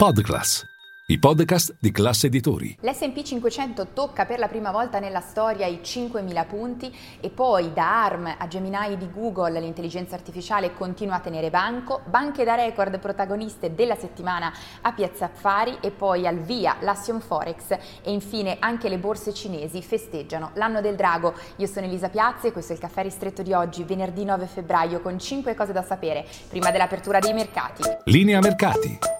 Podclass, i podcast di classe editori. L'SP 500 tocca per la prima volta nella storia i 5.000 punti e poi da ARM a Gemini di Google l'intelligenza artificiale continua a tenere banco, banche da record protagoniste della settimana a Piazza Affari e poi al via l'Action Forex e infine anche le borse cinesi festeggiano l'anno del drago. Io sono Elisa Piazza e questo è il caffè ristretto di oggi, venerdì 9 febbraio, con 5 cose da sapere prima dell'apertura dei mercati. Linea mercati.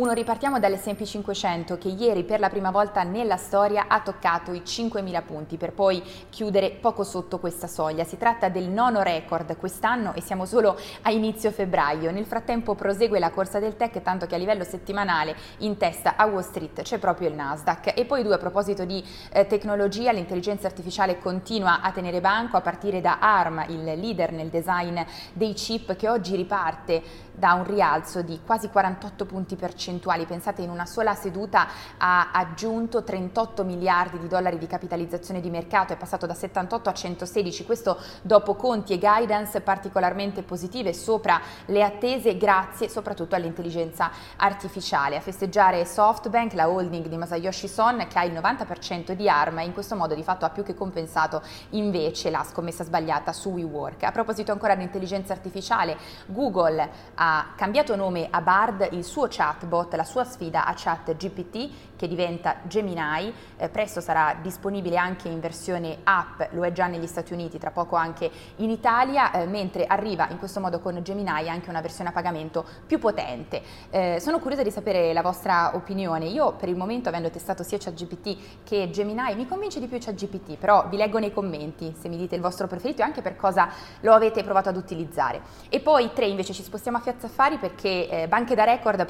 Uno ripartiamo dall'S&P 500 che ieri per la prima volta nella storia ha toccato i 5.000 punti per poi chiudere poco sotto questa soglia. Si tratta del nono record quest'anno e siamo solo a inizio febbraio. Nel frattempo prosegue la corsa del tech tanto che a livello settimanale in testa a Wall Street c'è proprio il Nasdaq. E poi due a proposito di eh, tecnologia, l'intelligenza artificiale continua a tenere banco a partire da ARM, il leader nel design dei chip che oggi riparte da un rialzo di quasi 48 punti percentuali. Pensate, in una sola seduta ha aggiunto 38 miliardi di dollari di capitalizzazione di mercato, è passato da 78 a 116, questo dopo conti e guidance particolarmente positive sopra le attese grazie soprattutto all'intelligenza artificiale. A festeggiare SoftBank, la holding di Masayoshi Son che ha il 90% di ARM e in questo modo di fatto ha più che compensato invece la scommessa sbagliata su WeWork. A proposito ancora di intelligenza artificiale, Google ha cambiato nome a Bard, il suo chatbot, la sua sfida a chat GPT che diventa Gemini, eh, presto sarà disponibile anche in versione app, lo è già negli Stati Uniti, tra poco anche in Italia, eh, mentre arriva in questo modo con Gemini anche una versione a pagamento più potente. Eh, sono curiosa di sapere la vostra opinione. Io per il momento, avendo testato sia ChatGPT che Gemini, mi convince di più ChatGPT, però vi leggo nei commenti se mi dite il vostro preferito e anche per cosa lo avete provato ad utilizzare. E poi tre invece ci spostiamo a Piazza Affari perché eh, banche da record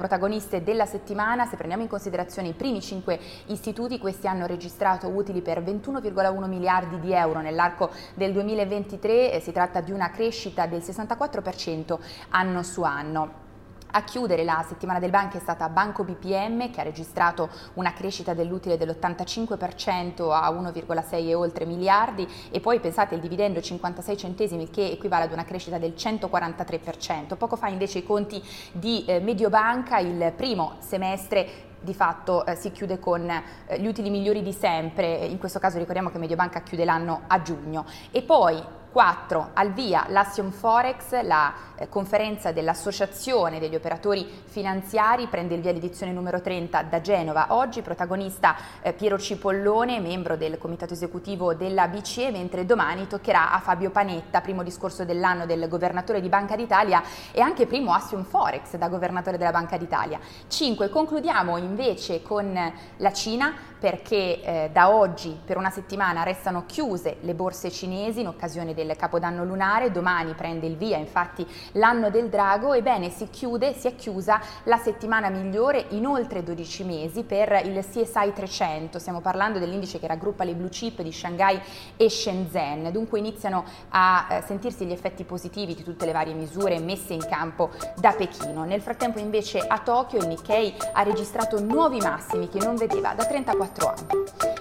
protagoniste della settimana, se prendiamo in considerazione i primi cinque istituti, questi hanno registrato utili per 21,1 miliardi di euro nell'arco del 2023, eh, si tratta di una crescita del 64% anno su anno. A chiudere la settimana del banco è stata Banco BPM che ha registrato una crescita dell'utile dell'85% a 1,6 e oltre miliardi e poi pensate il dividendo 56 centesimi che equivale ad una crescita del 143%. Poco fa invece i conti di eh, Mediobanca, il primo semestre di fatto eh, si chiude con eh, gli utili migliori di sempre, in questo caso ricordiamo che Mediobanca chiude l'anno a giugno. E poi 4. Al via l'Action Forex, la eh, conferenza dell'Associazione degli operatori finanziari, prende il via l'edizione numero 30 da Genova. Oggi protagonista eh, Piero Cipollone, membro del comitato esecutivo della BCE, mentre domani toccherà a Fabio Panetta, primo discorso dell'anno del governatore di Banca d'Italia e anche primo Action Forex da governatore della Banca d'Italia. 5. Concludiamo invece con la Cina perché eh, da oggi per una settimana restano chiuse le borse cinesi in occasione del Capodanno lunare, domani prende il via infatti l'anno del drago, ebbene si chiude, si è chiusa la settimana migliore in oltre 12 mesi per il CSI 300, stiamo parlando dell'indice che raggruppa le blue chip di Shanghai e Shenzhen, dunque iniziano a eh, sentirsi gli effetti positivi di tutte le varie misure messe in campo da Pechino. Nel frattempo invece a Tokyo il Nikkei ha registrato nuovi massimi che non vedeva da 34 4 anni.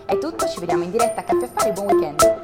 È tutto, ci vediamo in diretta a Caffè Affari, buon weekend!